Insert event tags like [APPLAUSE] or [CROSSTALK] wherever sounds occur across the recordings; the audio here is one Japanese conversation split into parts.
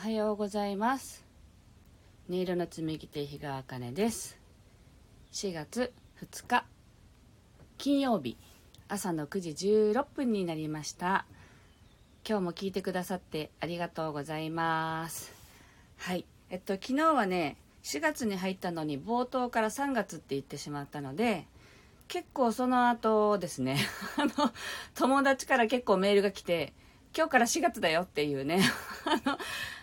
はようございます。音色の紡ぎ手日川茜です。4月2日金曜日朝の9時16分になりました。今日も聞いてくださってありがとうございます。はい。えっと昨日はね4月に入ったのに冒頭から3月って言ってしまったので結構その後ですね。[LAUGHS] あの友達から結構メールが来て今日から4月だよっていうね。[LAUGHS] あの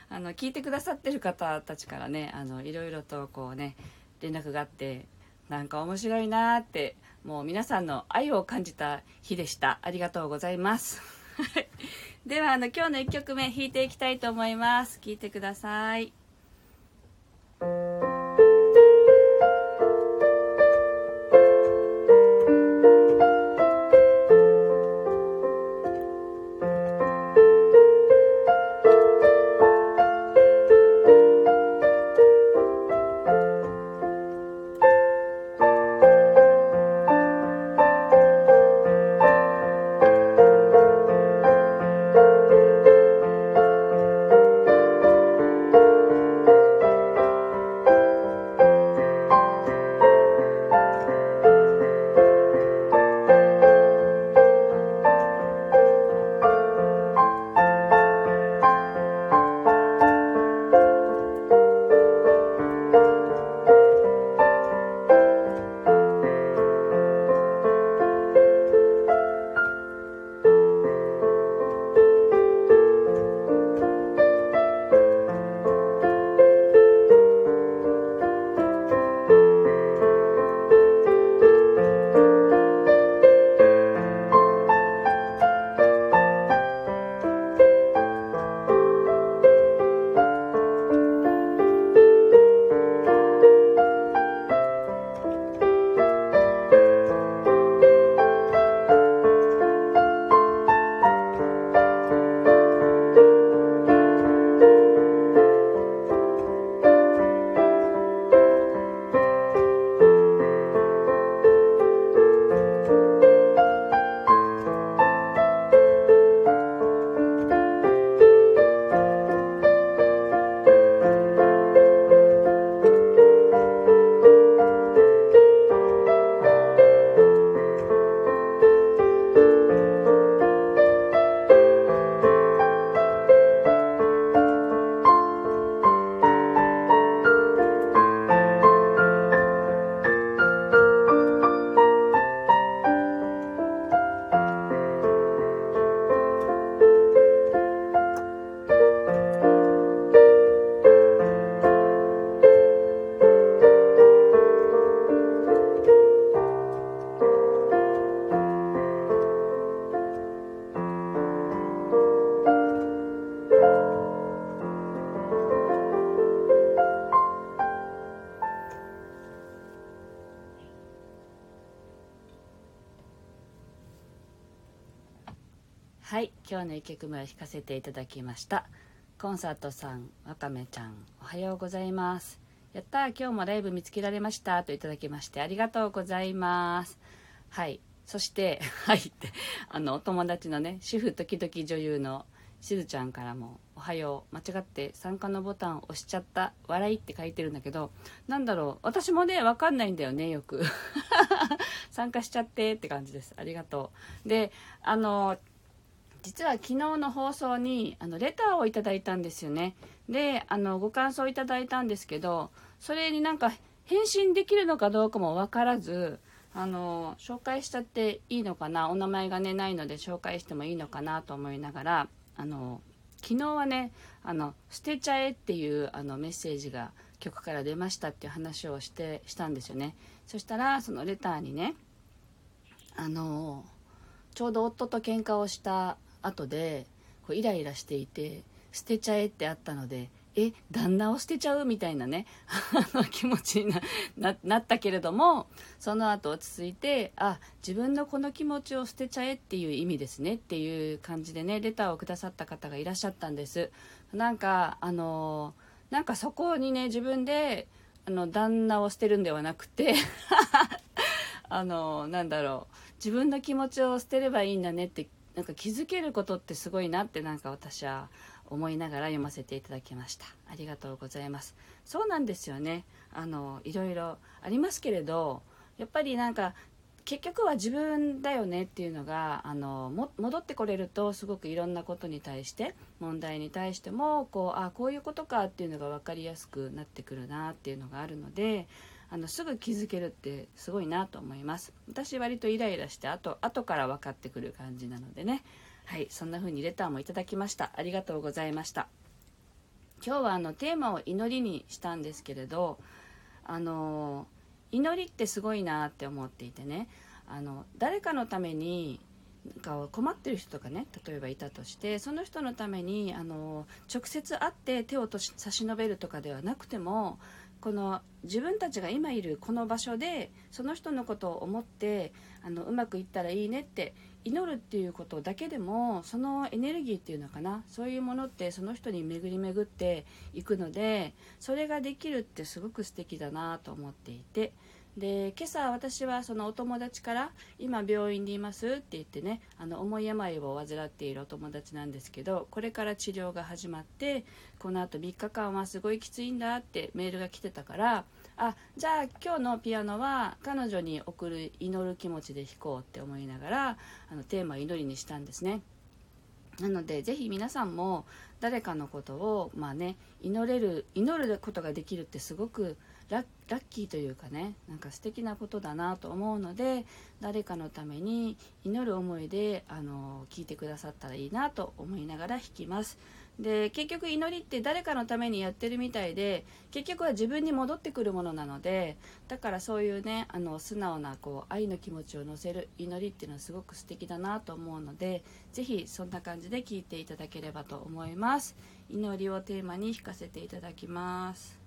あの聞いてくださってる方たちからねあのいろいろとこうね連絡があってなんか面白いなってもう皆さんの愛を感じた日でした。ありがとうございます。[LAUGHS] ではあの今日の1曲目弾いていきたいと思います。聴いてください。今日の1曲目を弾かせていただきました。コンサートさんわかめちゃんおはようございます。やった今日もライブ見つけられました。といただきましてありがとうございます。はい。そして [LAUGHS] はいってあの友達のね主婦時々女優のしずちゃんからも「おはよう。間違って参加のボタンを押しちゃった。笑い」って書いてるんだけどなんだろう。私もね分かんないんだよねよく。[LAUGHS] 参加しちゃってって感じです。ありがとう。であの実は昨日の放送にあのレターをいただいたんですよね。であのご感想いただいたんですけどそれになんか返信できるのかどうかも分からずあの紹介しちゃっていいのかなお名前がねないので紹介してもいいのかなと思いながらあの昨日はねあの「捨てちゃえ」っていうあのメッセージが曲から出ましたっていう話をしてしたんですよね。そしたらそのレターにねあのちょうど夫と喧嘩をした後でこうイライラしていて捨てちゃえってあったのでえ旦那を捨てちゃうみたいなね [LAUGHS] 気持ちになったけれどもその後落ち着いてあ自分のこの気持ちを捨てちゃえっていう意味ですねっていう感じでねレターをくださった方がいらっしゃったんです。なんかあのなんかそこにね自分であの旦那を捨てるんではなくて [LAUGHS] あのなんだろう自分の気持ちを捨てればいいんだねってなんか気づけることってすごいなってなんか私は思いながら読ませていただきました。ありがとうございます。そうなんですよね。あのいろいろありますけれどやっぱりなんか結局は自分だよねっていうのがあのも戻ってこれるとすごくいろんなことに対して問題に対してもこうあこういうことかっていうのが分かりやすくなってくるなっていうのがあるのであのすぐ気づけるってすごいなと思います。私割とイライラして後後から分かってくる感じなのでね。はいそんな風にレターもいただきました。ありがとうございました。今日はあのテーマを祈りにしたんですけれどあの祈りってすごいなって思っていてね。あの誰かのためになんか困ってる人とかね例えばいたとしてその人のためにあの直接会って手を差し伸べるとかではなくてもこの自分たちが今いるこの場所でその人のことを思ってあのうまくいったらいいねって祈るっていうことだけでもそのエネルギーっていうのかなそういうものってその人に巡り巡っていくのでそれができるってすごく素敵だなと思っていてで今朝私はそのお友達から「今病院にいます」って言ってねあの重い病を患っているお友達なんですけどこれから治療が始まってこのあと3日間はすごいきついんだってメールが来てたからあじゃあ今日のピアノは彼女に送る祈る気持ちで弾こうって思いながらあのテーマ「祈り」にしたんですね。なのでぜひ皆さんも誰かのことをまあね祈れる祈ることができるってすごくラッキーというかねなんか素敵なことだなと思うので誰かのために祈る思いであの聞いてくださったらいいなと思いながら弾きます。で結局祈りって誰かのためにやってるみたいで結局は自分に戻ってくるものなのでだからそういうねあの素直なこう愛の気持ちを乗せる祈りっていうのはすごく素敵だなと思うので是非そんな感じで聞いていただければと思います。祈りをテーマに弾かせていただきます。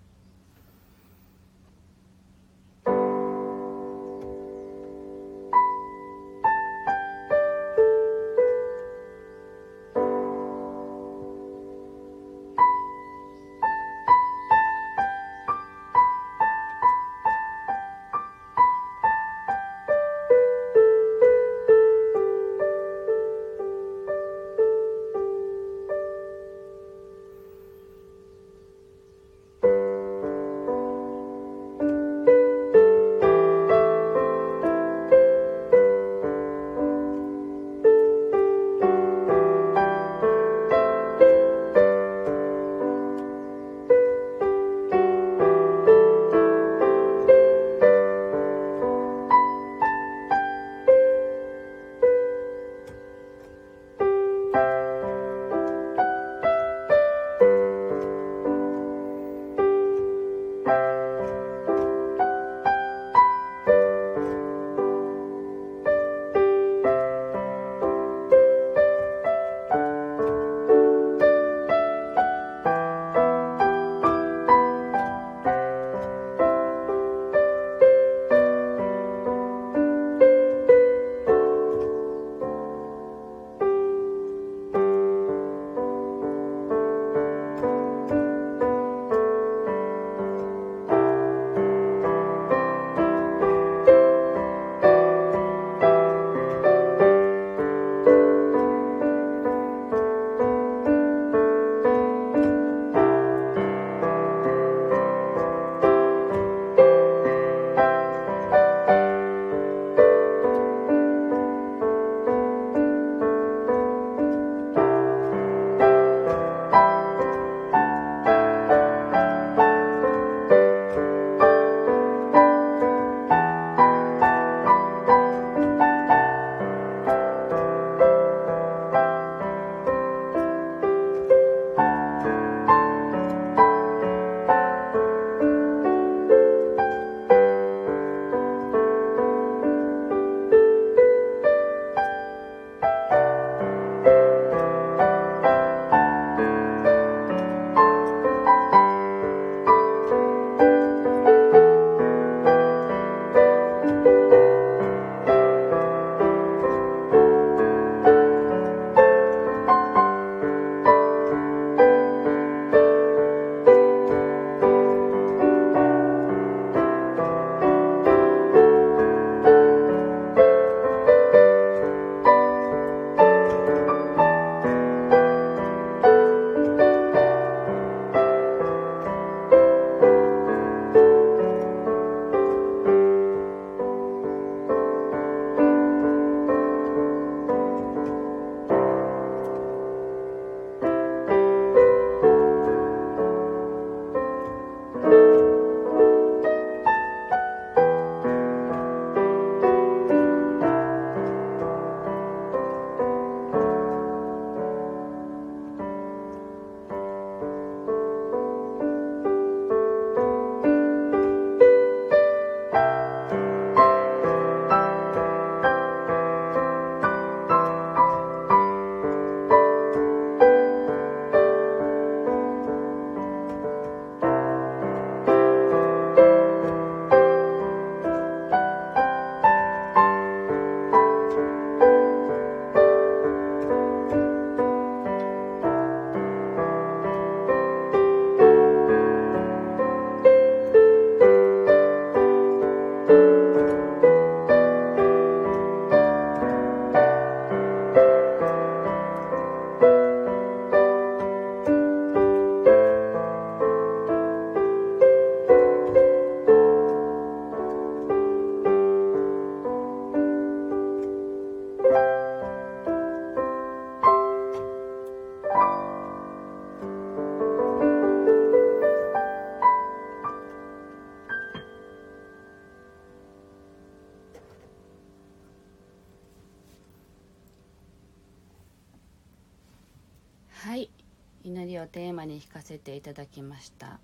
テーマに弾かせていただきました。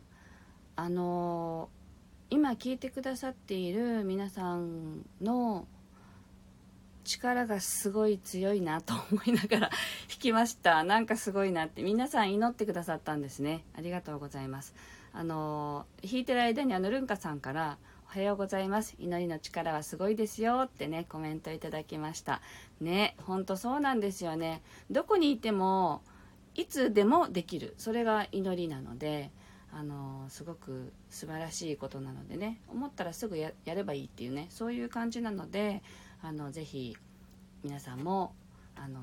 あの今聞いてくださっている皆さんの力がすごい強いなと思いながら [LAUGHS] 弾きました。なんかすごいなって。皆さん祈ってくださったんですね。ありがとうございます。あの弾いてる間にあのルンカさんから「おはようございます。祈りの力はすごいですよ」ってねコメントいただきました。ねほんとそうなんですよね。どこにいてもいつでもできる。それが祈りなのであのすごく素晴らしいことなのでね。思ったらすぐやればいいっていうね。そういう感じなのであのぜひ皆さんもあの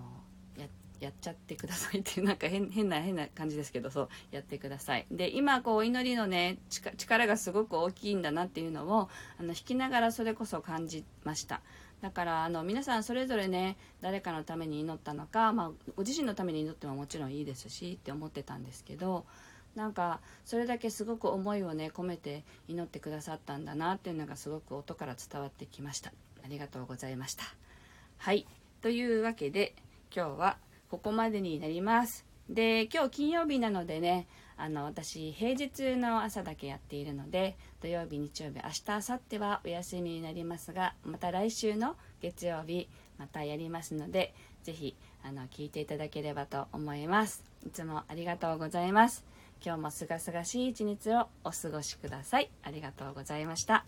ややっちゃってください。っていうなんか変変な変な感じですけどそうやってください。で今こうお祈りのね力がすごく大きいんだなっていうのをあの弾きながらそれこそ感じました。だからあの皆さんそれぞれね誰かのために祈ったのか、まあ、ご自身のために祈ってももちろんいいですしって思ってたんですけどなんかそれだけすごく思いをね込めて祈ってくださったんだなっていうのがすごく音から伝わってきました。ありがとうございました。はい。というわけで今日はここまでになります。で今日金曜日なのでねあの私平日の朝だけやっているので土曜日日曜日明日明後日はお休みになりますがまた来週の月曜日またやりますので是非あの聞いていただければと思います。いつもありがとうございます。今日もすがすがしい一日をお過ごしください。ありがとうございました。